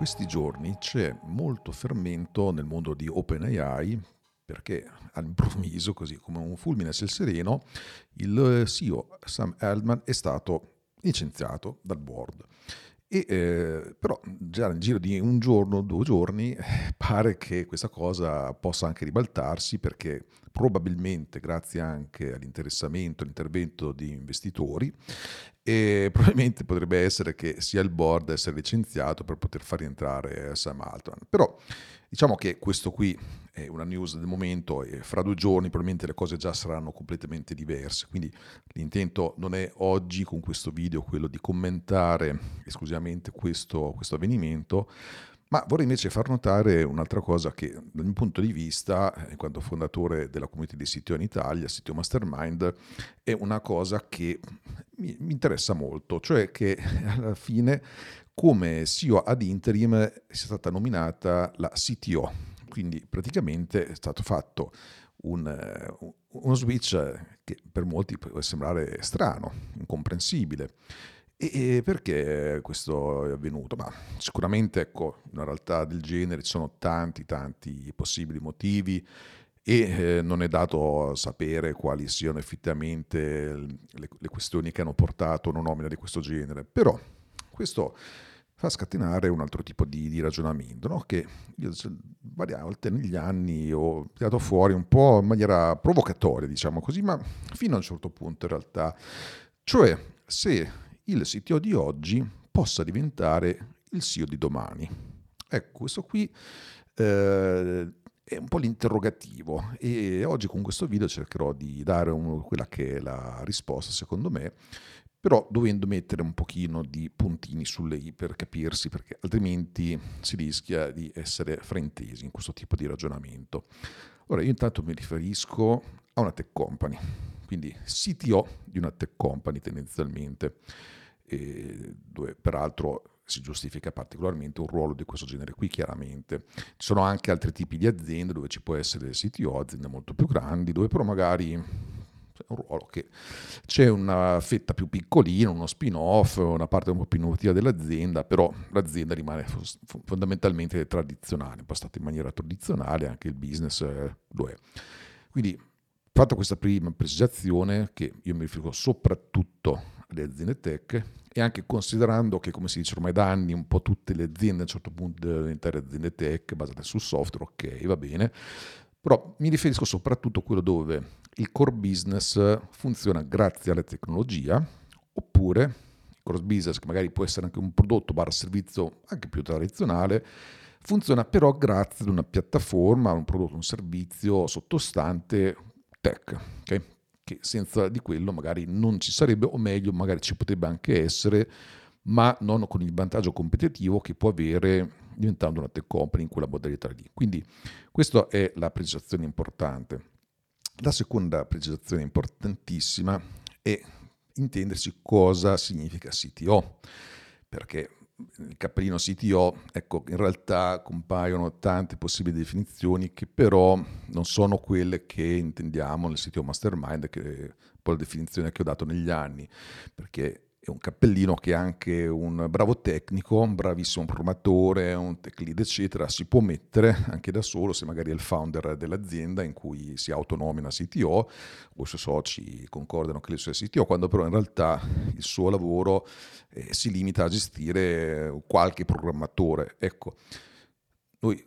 questi giorni c'è molto fermento nel mondo di OpenAI perché all'improvviso, così come un fulmine a ciel sereno, il CEO Sam Altman è stato licenziato dal board. E, eh, però già nel giro di un giorno, due giorni, pare che questa cosa possa anche ribaltarsi perché probabilmente grazie anche all'interessamento, all'intervento di investitori, e probabilmente potrebbe essere che sia il board essere licenziato per poter far rientrare Sam Altman. Però diciamo che questo qui è una news del momento e fra due giorni probabilmente le cose già saranno completamente diverse, quindi l'intento non è oggi con questo video quello di commentare esclusivamente questo, questo avvenimento, ma vorrei invece far notare un'altra cosa che dal mio punto di vista, in quanto fondatore della community di CTO in Italia, CTO Mastermind, è una cosa che mi, mi interessa molto, cioè che alla fine come CEO ad interim è stata nominata la CTO, quindi praticamente è stato fatto un, uno switch che per molti può sembrare strano, incomprensibile. E perché questo è avvenuto? Ma sicuramente, ecco, una realtà del genere ci sono tanti, tanti possibili motivi e eh, non è dato sapere quali siano effettivamente le, le, questioni che hanno portato a una nomina di questo genere. Però questo fa scatenare un altro tipo di, di ragionamento, no? che io varie volte negli anni ho tirato fuori un po' in maniera provocatoria, diciamo così, ma fino a un certo punto in realtà. Cioè, se il CTO di oggi possa diventare il CEO di domani. Ecco, questo qui eh, è un po' l'interrogativo e oggi con questo video cercherò di dare un, quella che è la risposta secondo me, però dovendo mettere un pochino di puntini sulle i per capirsi, perché altrimenti si rischia di essere fraintesi in questo tipo di ragionamento. Ora, io intanto mi riferisco a una tech company, quindi CTO di una tech company tendenzialmente dove peraltro si giustifica particolarmente un ruolo di questo genere qui chiaramente. Ci sono anche altri tipi di aziende dove ci può essere CTO, aziende molto più grandi, dove però magari un ruolo che c'è una fetta più piccolina, uno spin-off, una parte un po' più innovativa dell'azienda, però l'azienda rimane fondamentalmente tradizionale, impostata in maniera tradizionale, anche il business eh, lo è. Quindi, fatta questa prima precisazione, che io mi riferisco soprattutto alle aziende tech, e anche considerando che, come si dice ormai da anni, un po' tutte le aziende a un certo punto devono diventare aziende tech basate sul software, ok, va bene, però mi riferisco soprattutto a quello dove il core business funziona grazie alla tecnologia, oppure il core business, che magari può essere anche un prodotto barra servizio anche più tradizionale, funziona però grazie ad una piattaforma, un prodotto, un servizio sottostante tech, ok? Che senza di quello magari non ci sarebbe, o meglio, magari ci potrebbe anche essere, ma non con il vantaggio competitivo che può avere diventando una tech company in quella modalità lì. Quindi questa è la precisazione importante. La seconda precisazione importantissima è intendersi cosa significa CTO, perché il cappellino CTO, ecco, in realtà compaiono tante possibili definizioni che però non sono quelle che intendiamo nel CTO Mastermind, che è un po' la definizione che ho dato negli anni, perché è un cappellino che anche un bravo tecnico, un bravissimo programmatore, un tech lead, eccetera, si può mettere anche da solo se magari è il founder dell'azienda in cui si autonomina CTO o i suoi soci concordano che lui sia CTO, quando però in realtà il suo lavoro eh, si limita a gestire qualche programmatore. Ecco, noi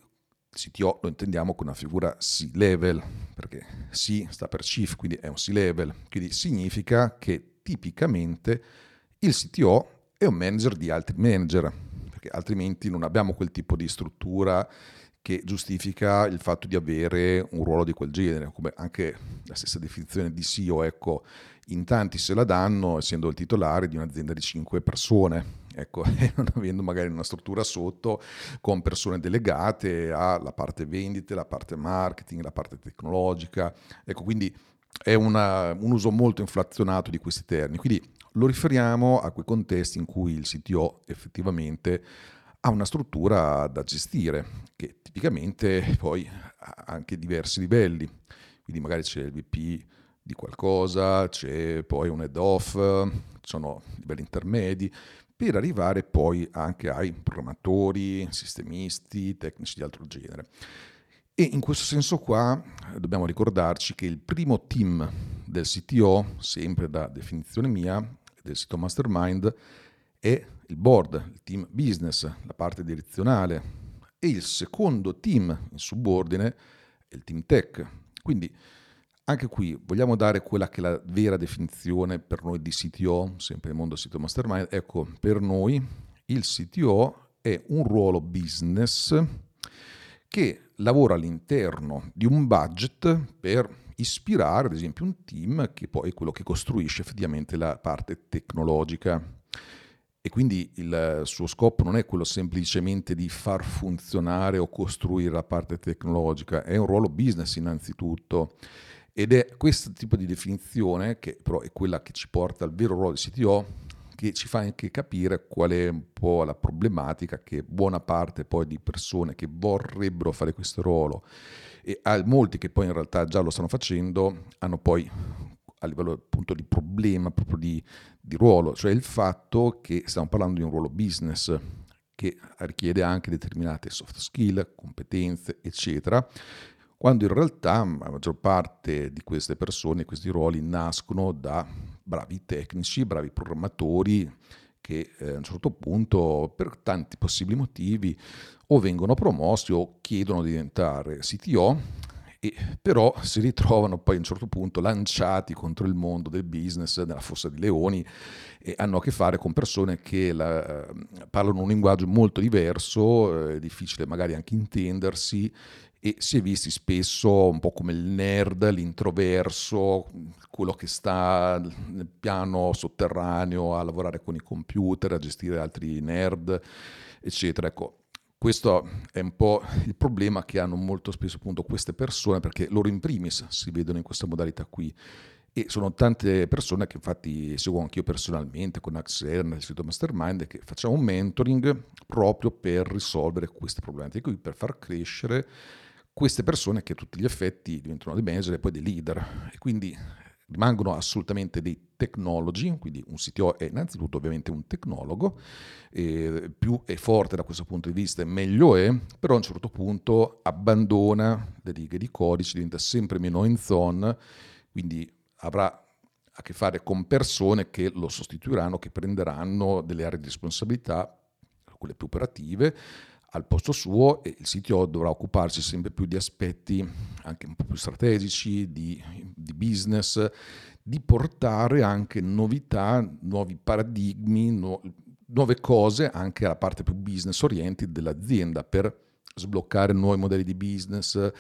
CTO lo intendiamo con una figura C-level, perché C sta per Chief, quindi è un C-level, quindi significa che tipicamente il CTO è un manager di altri manager, perché altrimenti non abbiamo quel tipo di struttura che giustifica il fatto di avere un ruolo di quel genere, come anche la stessa definizione di CEO, ecco, in tanti se la danno essendo il titolare di un'azienda di 5 persone, ecco, e non avendo magari una struttura sotto con persone delegate alla parte vendite, la parte marketing, la parte tecnologica, ecco, quindi è una, un uso molto inflazionato di questi termini. Quindi lo riferiamo a quei contesti in cui il CTO effettivamente ha una struttura da gestire, che tipicamente poi ha anche diversi livelli. Quindi magari c'è il VP di qualcosa, c'è poi un head off, sono livelli intermedi, per arrivare poi anche ai programmatori, sistemisti, tecnici di altro genere. E in questo senso qua dobbiamo ricordarci che il primo team del CTO, sempre da definizione mia, del sito Mastermind, è il board, il team business, la parte direzionale, e il secondo team in subordine è il team tech. Quindi anche qui vogliamo dare quella che è la vera definizione per noi di CTO, sempre nel mondo CTO Mastermind. Ecco, per noi il CTO è un ruolo business che lavora all'interno di un budget per ispirare, ad esempio, un team che poi è quello che costruisce effettivamente la parte tecnologica. E quindi il suo scopo non è quello semplicemente di far funzionare o costruire la parte tecnologica, è un ruolo business innanzitutto. Ed è questo tipo di definizione, che però è quella che ci porta al vero ruolo di CTO, che ci fa anche capire qual è un po' la problematica che buona parte poi di persone che vorrebbero fare questo ruolo e molti che poi in realtà già lo stanno facendo hanno poi a livello appunto di problema proprio di, di ruolo, cioè il fatto che stiamo parlando di un ruolo business che richiede anche determinate soft skill, competenze, eccetera, quando in realtà la maggior parte di queste persone, questi ruoli nascono da bravi tecnici, bravi programmatori che eh, a un certo punto per tanti possibili motivi o vengono promossi o chiedono di diventare CTO e però si ritrovano poi a un certo punto lanciati contro il mondo del business nella fossa di leoni e hanno a che fare con persone che la, eh, parlano un linguaggio molto diverso, è difficile magari anche intendersi e si è visti spesso un po' come il nerd, l'introverso, quello che sta nel piano sotterraneo a lavorare con i computer, a gestire altri nerd, eccetera. Ecco, questo è un po' il problema che hanno molto spesso appunto queste persone perché loro in primis si vedono in questa modalità qui e sono tante persone che infatti seguo anch'io personalmente con Axel nel sito Mastermind che facciamo un mentoring proprio per risolvere queste problematiche, per far crescere queste persone che a tutti gli effetti diventano dei manager e poi dei leader. E quindi rimangono assolutamente dei technology, quindi un CTO è innanzitutto ovviamente un tecnologo, più è forte da questo punto di vista meglio è, però a un certo punto abbandona le righe di codice, diventa sempre meno hands-on, quindi avrà a che fare con persone che lo sostituiranno, che prenderanno delle aree di responsabilità, quelle più operative, al posto suo e il CTO dovrà occuparsi sempre più di aspetti anche un po' più strategici, di, di business, di portare anche novità, nuovi paradigmi, no, nuove cose anche alla parte più business oriented dell'azienda per sbloccare nuovi modelli di business,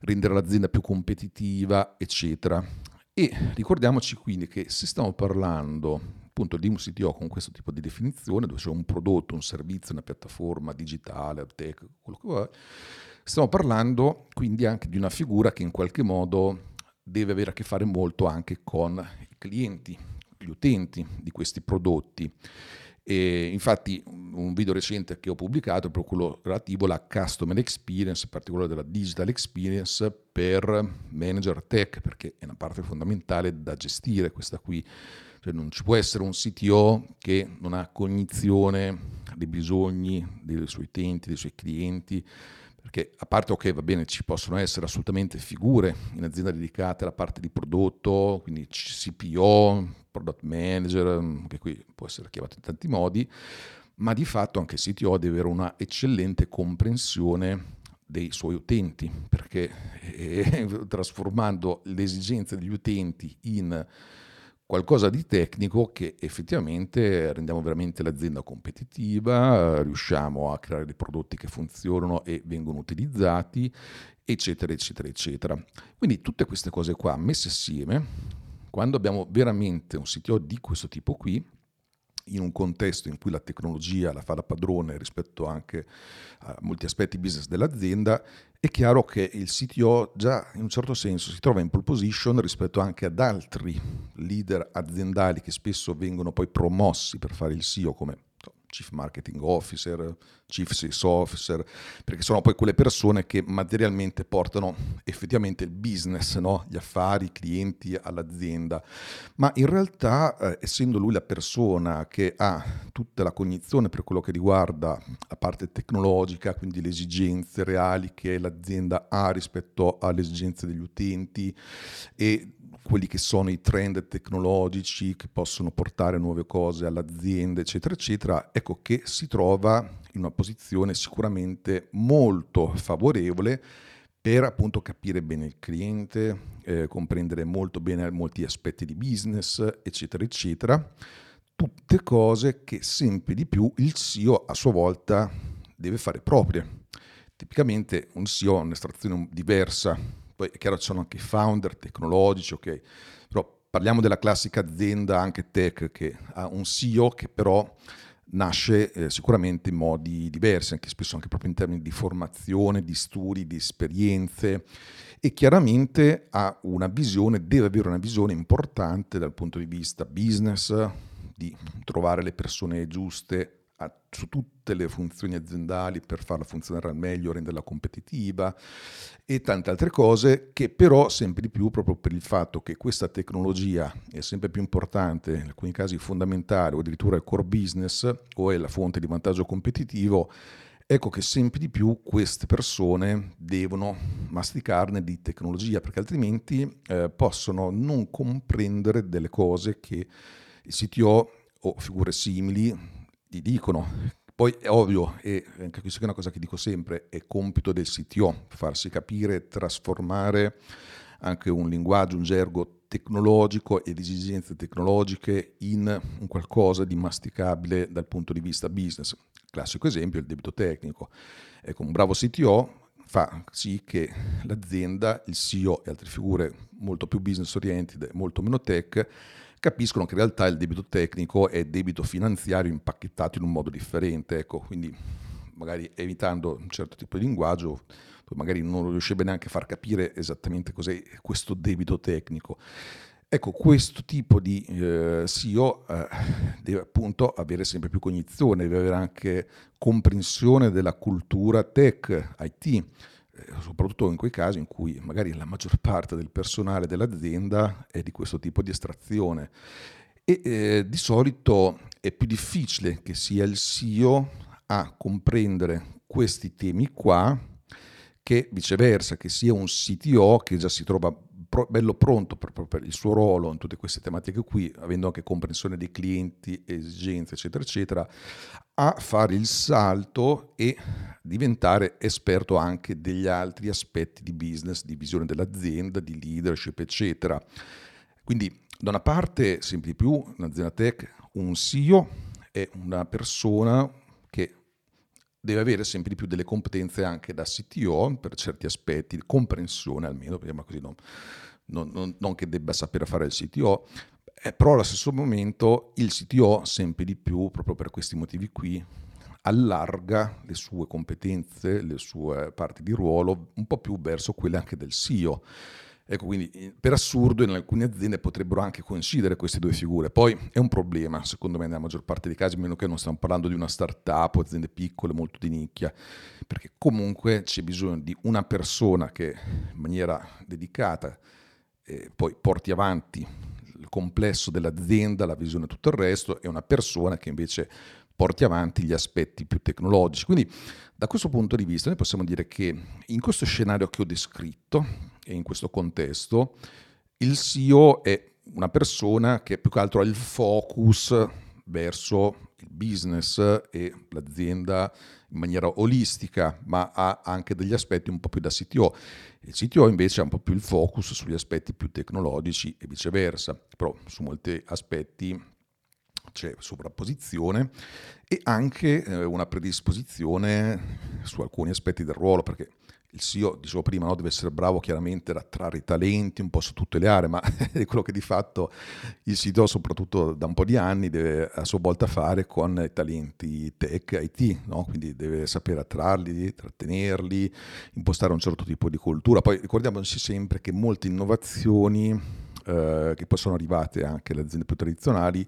rendere l'azienda più competitiva, eccetera. E ricordiamoci quindi che se stiamo parlando appunto di un CTO con questo tipo di definizione, dove c'è un prodotto, un servizio, una piattaforma digitale, tech, quello che vuoi, stiamo parlando quindi anche di una figura che in qualche modo deve avere a che fare molto anche con i clienti, gli utenti di questi prodotti. E infatti un video recente che ho pubblicato è proprio quello relativo alla customer experience, in particolare della digital experience per manager tech, perché è una parte fondamentale da gestire questa qui cioè non ci può essere un CTO che non ha cognizione dei bisogni dei suoi utenti, dei suoi clienti, perché a parte ok va bene ci possono essere assolutamente figure in azienda dedicate alla parte di prodotto, quindi CPO, product manager, che qui può essere chiamato in tanti modi, ma di fatto anche il CTO deve avere una eccellente comprensione dei suoi utenti, perché eh, trasformando le esigenze degli utenti in qualcosa di tecnico che effettivamente rendiamo veramente l'azienda competitiva, riusciamo a creare dei prodotti che funzionano e vengono utilizzati, eccetera, eccetera, eccetera. Quindi tutte queste cose qua messe assieme, quando abbiamo veramente un CTO di questo tipo qui, in un contesto in cui la tecnologia la fa da padrone rispetto anche a molti aspetti business dell'azienda, è chiaro che il CTO già in un certo senso si trova in pole position rispetto anche ad altri leader aziendali che spesso vengono poi promossi per fare il CEO come Chief Marketing Officer, Chief Sales Officer, perché sono poi quelle persone che materialmente portano effettivamente il business, no? gli affari, i clienti all'azienda. Ma in realtà, eh, essendo lui la persona che ha tutta la cognizione per quello che riguarda la parte tecnologica, quindi le esigenze reali che l'azienda ha rispetto alle esigenze degli utenti e quelli che sono i trend tecnologici che possono portare nuove cose all'azienda, eccetera, eccetera, ecco che si trova in una posizione sicuramente molto favorevole per appunto capire bene il cliente, eh, comprendere molto bene molti aspetti di business, eccetera, eccetera. Tutte cose che sempre di più il CEO a sua volta deve fare proprie. Tipicamente un CEO ha un'estrazione diversa poi è chiaro ci sono anche i founder tecnologici, ok, però parliamo della classica azienda anche tech che ha un CEO che però nasce eh, sicuramente in modi diversi, anche spesso anche proprio in termini di formazione, di studi, di esperienze. E chiaramente ha una visione, deve avere una visione importante dal punto di vista business, di trovare le persone giuste a, su tutte le funzioni aziendali per farla funzionare al meglio, renderla competitiva e tante altre cose che però sempre di più proprio per il fatto che questa tecnologia è sempre più importante, in alcuni casi fondamentale o addirittura il core business o è la fonte di vantaggio competitivo, ecco che sempre di più queste persone devono masticarne di tecnologia perché altrimenti eh, possono non comprendere delle cose che il CTO o figure simili gli dicono. Poi è ovvio, e anche questa è una cosa che dico sempre, è compito del CTO farsi capire, trasformare anche un linguaggio, un gergo tecnologico ed esigenze tecnologiche in un qualcosa di masticabile dal punto di vista business. Classico esempio è il debito tecnico. Ecco, un bravo CTO fa sì che l'azienda, il CEO e altre figure molto più business oriented, molto meno tech, capiscono che in realtà il debito tecnico è debito finanziario impacchettato in un modo differente, ecco, quindi magari evitando un certo tipo di linguaggio, magari non riuscirebbe neanche a far capire esattamente cos'è questo debito tecnico. Ecco, questo tipo di eh, CEO eh, deve appunto avere sempre più cognizione, deve avere anche comprensione della cultura tech, IT, soprattutto in quei casi in cui magari la maggior parte del personale dell'azienda è di questo tipo di estrazione. E eh, di solito è più difficile che sia il CEO a comprendere questi temi qua che viceversa, che sia un CTO che già si trova pro, bello pronto per, per, il suo ruolo in tutte queste tematiche qui, avendo anche comprensione dei clienti, esigenze, eccetera, eccetera, a fare il salto e diventare esperto anche degli altri aspetti di business, di visione dell'azienda, di leadership, eccetera. Quindi da una parte, sempre di più, un'azienda tech, un CEO è una persona deve avere sempre di più delle competenze anche da CTO per certi aspetti, comprensione almeno, ma così non, non, non, non, che debba sapere fare il CTO, eh, però allo stesso momento il CTO sempre di più, proprio per questi motivi qui, allarga le sue competenze, le sue parti di ruolo un po' più verso quelle anche del CEO. Ecco, quindi per assurdo in alcune aziende potrebbero anche coincidere queste due figure. Poi è un problema, secondo me, nella maggior parte dei casi, a meno che non stiamo parlando di una start-up o aziende piccole, molto di nicchia, perché comunque c'è bisogno di una persona che in maniera dedicata eh, poi porti avanti il complesso dell'azienda, la visione e tutto il resto, e una persona che invece porti avanti gli aspetti più tecnologici. Quindi da questo punto di vista noi possiamo dire che in questo scenario che ho descritto e in questo contesto il CEO è una persona che più che altro ha il focus verso il business e l'azienda in maniera olistica, ma ha anche degli aspetti un po' più da CTO. Il CTO invece ha un po' più il focus sugli aspetti più tecnologici e viceversa, però su molti aspetti c'è sovrapposizione e anche eh, una predisposizione su alcuni aspetti del ruolo, perché il CEO, dicevo prima, no, deve essere bravo chiaramente ad attrarre i talenti un po' su tutte le aree, ma è quello che di fatto il CTO, soprattutto da un po' di anni, deve a sua volta fare con i talenti tech, IT, no? quindi deve sapere attrarli, trattenerli, impostare un certo tipo di cultura. Poi ricordiamoci sempre che molte innovazioni eh, che poi sono arrivate anche alle aziende più tradizionali,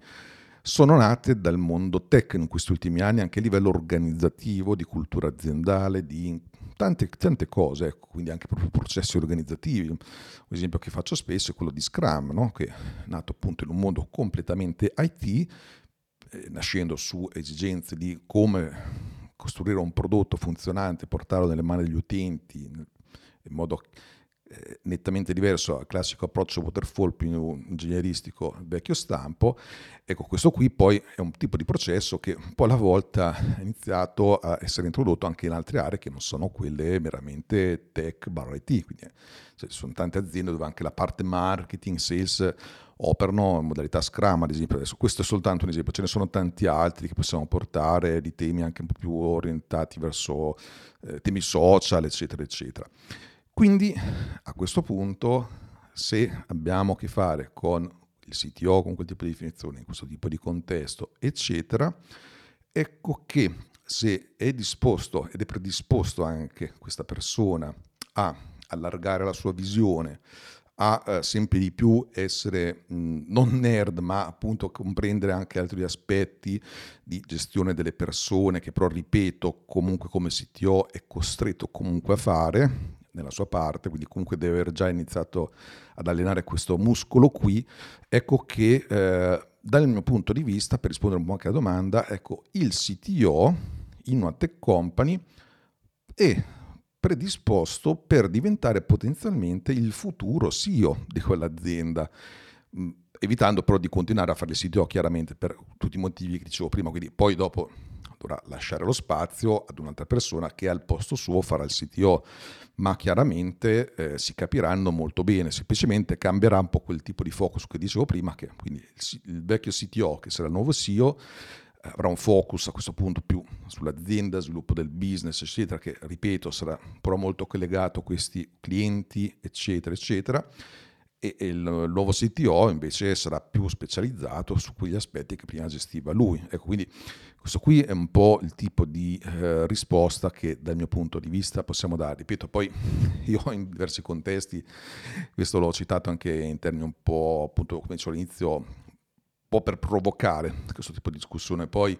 sono nate dal mondo tech in questi ultimi anni, anche a livello organizzativo, di cultura aziendale, di tante, tante cose, ecco, quindi anche proprio processi organizzativi. Un esempio che faccio spesso è quello di Scrum, no? che è nato appunto in un mondo completamente IT, eh, nascendo su esigenze di come costruire un prodotto funzionante, portarlo nelle mani degli utenti in modo eh, nettamente diverso al classico approccio waterfall più ingegneristico vecchio stampo. Ecco, questo qui poi è un tipo di processo che un po' alla volta è iniziato a essere introdotto anche in altre aree che non sono quelle meramente tech barra IT, quindi cioè, ci sono tante aziende dove anche la parte marketing, sales operano in modalità Scrum, ad esempio. Adesso questo è soltanto un esempio, ce ne sono tanti altri che possiamo portare, di temi anche un po' più orientati verso eh, temi social, eccetera, eccetera. Quindi a questo punto, se abbiamo a che fare con il CTO, con quel tipo di definizione, in questo tipo di contesto, eccetera, ecco che se è disposto ed è predisposto anche questa persona a allargare la sua visione, a eh, sempre di più essere mh, non nerd, ma appunto comprendere anche altri aspetti di gestione delle persone, che però, ripeto, comunque come CTO è costretto comunque a fare nella sua parte, quindi comunque deve aver già iniziato ad allenare questo muscolo qui, ecco che eh, dal mio punto di vista, per rispondere un po' anche alla domanda, ecco, il CTO in una tech company è predisposto per diventare potenzialmente il futuro CEO di quell'azienda, mm, evitando però di continuare a fare il CTO chiaramente per tutti i motivi che dicevo prima, quindi poi dopo dovrà lasciare lo spazio ad un'altra persona che al posto suo farà il CTO, ma chiaramente eh, si capiranno molto bene, semplicemente cambierà un po' quel tipo di focus che dicevo prima, che quindi il, il vecchio CTO che sarà il nuovo CEO avrà un focus a questo punto più sull'azienda, sviluppo del business, eccetera, che ripeto sarà però molto collegato a questi clienti, eccetera, eccetera. E, il nuovo CTO invece sarà più specializzato su quegli aspetti che prima gestiva lui. Ecco, quindi questo qui è un po' il tipo di eh, risposta che dal mio punto di vista possiamo dare. Ripeto, poi io in diversi contesti, questo l'ho citato anche in termini un po', appunto, come dicevo all'inizio, po' per provocare questo tipo di discussione. Poi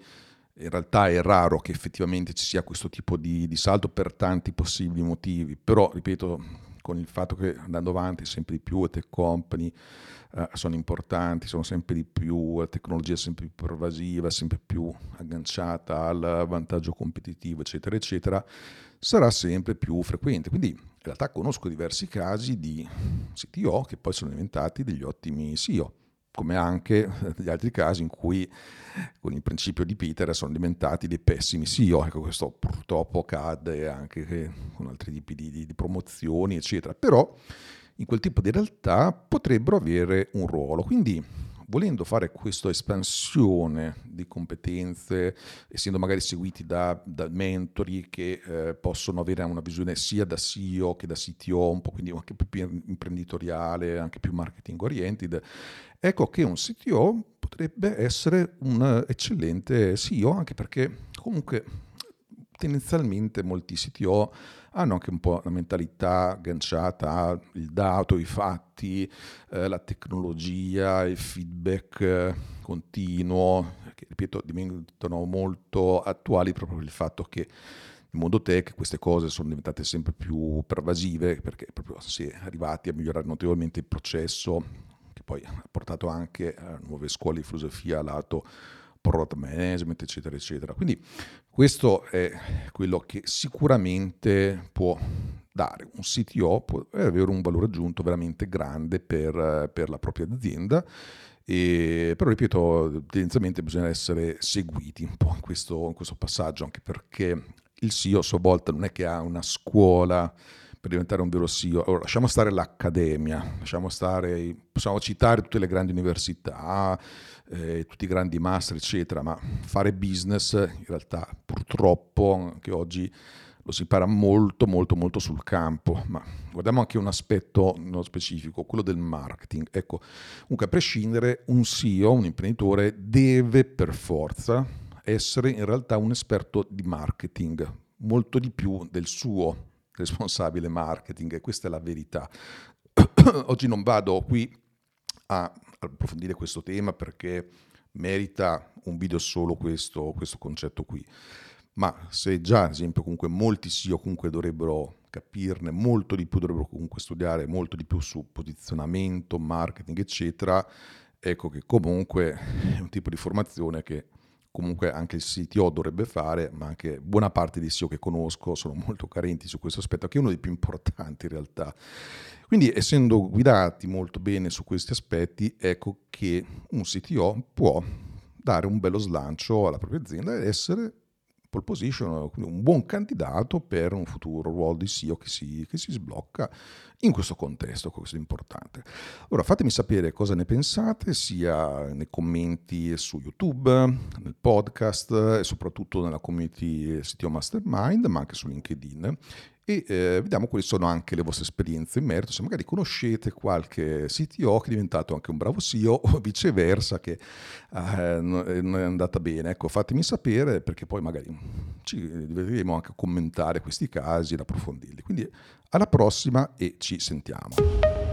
in realtà è raro che effettivamente ci sia questo tipo di, di salto per tanti possibili motivi, però ripeto, con il fatto che andando avanti sempre di più le tech company eh, sono importanti, sono sempre di più, la tecnologia è sempre più pervasiva, sempre più agganciata al vantaggio competitivo, eccetera, eccetera, sarà sempre più frequente. Quindi in realtà conosco diversi casi di CTO che poi sono diventati degli ottimi CEO come anche negli altri casi in cui con il principio di Peter sono diventati dei pessimi CEO. Ecco, questo purtroppo accade anche con altri tipi di, di, di promozioni, eccetera. Però in quel tipo di realtà potrebbero avere un ruolo. Quindi volendo fare questa espansione di competenze, essendo magari seguiti da, da mentori che eh, possono avere una visione sia da CEO che da CTO, un po' quindi anche più imprenditoriale, anche più marketing oriented, ecco che un CTO potrebbe essere un eccellente CEO, anche perché comunque tendenzialmente molti CTO hanno anche un po' la mentalità agganciata al dato, i fatti, eh, la tecnologia, il feedback eh, continuo, che ripeto diventano molto attuali proprio per il fatto che nel mondo tech queste cose sono diventate sempre più pervasive perché proprio si è arrivati a migliorare notevolmente il processo che poi ha portato anche a nuove scuole di filosofia lato product management, eccetera, eccetera. Quindi questo è quello che sicuramente può dare un CTO, può avere un valore aggiunto veramente grande per, per la propria azienda. E, però ripeto, tendenzialmente bisogna essere seguiti un po' in questo, in questo passaggio, anche perché il CEO a sua volta non è che ha una scuola per diventare un vero CEO. Allora, lasciamo stare l'accademia, lasciamo stare, possiamo citare tutte le grandi università, eh, tutti i grandi master, eccetera, ma fare business in realtà purtroppo anche oggi lo si impara molto molto molto sul campo, ma guardiamo anche un aspetto nello specifico, quello del marketing. Ecco, comunque a prescindere un CEO, un imprenditore deve per forza essere in realtà un esperto di marketing, molto di più del suo responsabile marketing e questa è la verità. Oggi non vado qui a approfondire questo tema perché merita un video solo questo, questo concetto qui. Ma se già, ad esempio, comunque molti CEO comunque dovrebbero capirne molto di più, dovrebbero comunque studiare molto di più su posizionamento, marketing, eccetera, ecco che comunque è un tipo di formazione che comunque anche il CTO dovrebbe fare, ma anche buona parte dei CEO che conosco sono molto carenti su questo aspetto, che è uno dei più importanti in realtà. Quindi essendo guidati molto bene su questi aspetti, ecco che un CTO può dare un bello slancio alla propria azienda ed essere pole position, un buon candidato per un futuro ruolo di CEO che si, che si sblocca in questo contesto, questo è importante. Ora fatemi sapere cosa ne pensate, sia nei commenti su YouTube, nel podcast e soprattutto nella community CTO Mastermind, ma anche su LinkedIn e eh, vediamo quali sono anche le vostre esperienze in merito, se magari conoscete qualche CTO che è diventato anche un bravo CEO o viceversa che eh, non è andata bene. Ecco, fatemi sapere perché poi magari ci divertiremo anche a commentare questi casi ed approfondirli. Quindi alla prossima e ci sentiamo.